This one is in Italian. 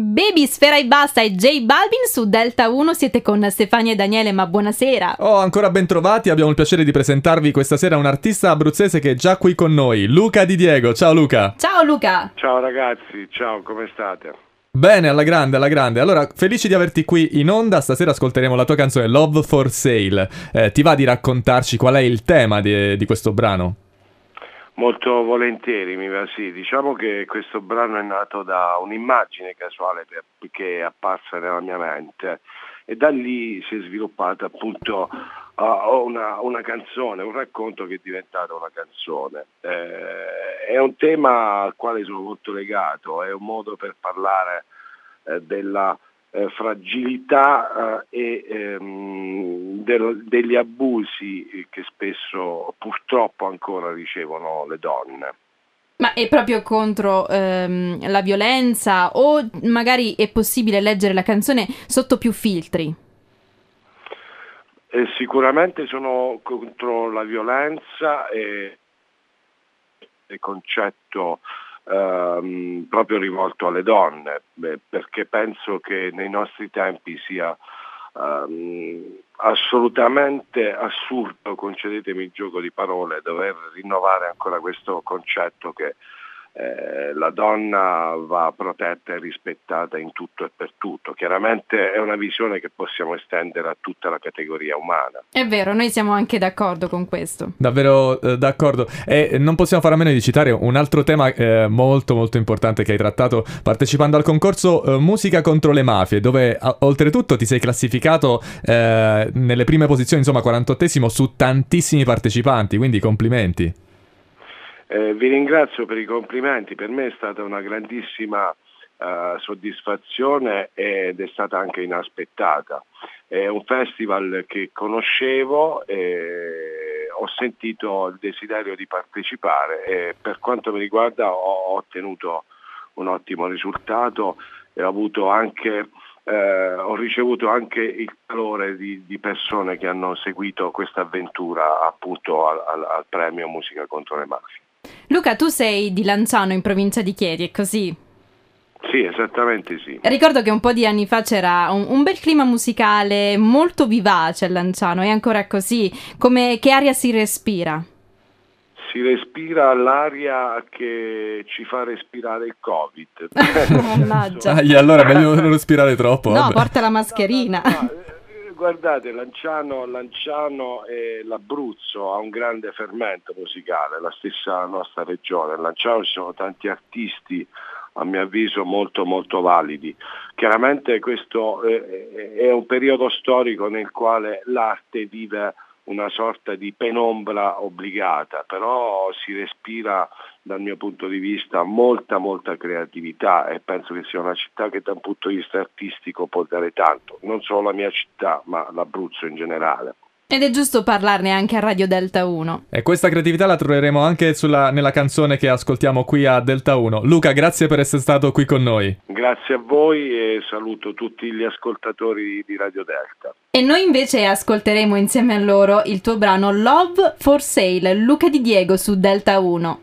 Baby Sfera e Basta e J Balvin su Delta 1 siete con Stefania e Daniele, ma buonasera. Oh, ancora ben trovati, abbiamo il piacere di presentarvi questa sera un artista abruzzese che è già qui con noi, Luca Di Diego. Ciao Luca. Ciao Luca. Ciao ragazzi, ciao, come state? Bene, alla grande, alla grande. Allora, felici di averti qui in onda. Stasera ascolteremo la tua canzone Love for Sale. Eh, ti va di raccontarci qual è il tema di, di questo brano? Molto volentieri, mi va sì. Diciamo che questo brano è nato da un'immagine casuale che è apparsa nella mia mente e da lì si è sviluppata appunto uh, una, una, canzone, un racconto che è diventato una canzone. Eh, è un tema al quale sono molto legato, è un modo per parlare eh, della eh, fragilità eh, e ehm, del, degli abusi che spesso purtroppo ancora ricevono le donne. Ma è proprio contro ehm, la violenza o magari è possibile leggere la canzone sotto più filtri? Eh, sicuramente sono contro la violenza e il concetto ehm, proprio rivolto alle donne, beh, perché penso che nei nostri tempi sia ehm, assolutamente assurdo, concedetemi il gioco di parole, dover rinnovare ancora questo concetto che eh, la donna va protetta e rispettata in tutto e per tutto. Chiaramente è una visione che possiamo estendere a tutta la categoria umana. È vero, noi siamo anche d'accordo con questo. Davvero eh, d'accordo. E non possiamo fare a meno di citare un altro tema eh, molto molto importante che hai trattato partecipando al concorso eh, Musica contro le mafie, dove a- oltretutto ti sei classificato eh, nelle prime posizioni, insomma 48esimo su tantissimi partecipanti, quindi complimenti. Eh, vi ringrazio per i complimenti, per me è stata una grandissima eh, soddisfazione ed è stata anche inaspettata. È un festival che conoscevo e ho sentito il desiderio di partecipare e per quanto mi riguarda ho ottenuto un ottimo risultato e ho, anche, eh, ho ricevuto anche il calore di, di, persone che hanno seguito questa avventura appunto al, al, al premio Musica contro le mafie. Luca, tu sei di Lanciano in provincia di Chieti, è così? Sì, esattamente sì. Ricordo che un po' di anni fa c'era un, un, bel clima musicale molto vivace a Lanciano, è ancora così? Come, che aria si respira? Si respira l'aria che ci fa respirare il Covid. Mannaggia. Ah, allora meglio non respirare troppo. No, vabbè. porta la mascherina. No, no, no guardate, Lanciano, Lanciano e l'Abruzzo ha un grande fermento musicale, la stessa nostra regione. Lanciano ci sono tanti artisti a mio avviso molto molto validi. Chiaramente questo è un periodo storico nel quale l'arte vive una sorta di penombra obbligata, però si respira dal mio punto di vista molta molta creatività e penso che sia una città che da un punto di vista artistico può dare tanto, non solo la mia città ma l'Abruzzo in generale. Ed è giusto parlarne anche a Radio Delta 1. E questa creatività la troveremo anche sulla, nella canzone che ascoltiamo qui a Delta 1. Luca, grazie per essere stato qui con noi. Grazie a voi e saluto tutti gli ascoltatori di Radio Delta. E noi invece ascolteremo insieme a loro il tuo brano Love for Sale, Luca Di Diego su Delta 1.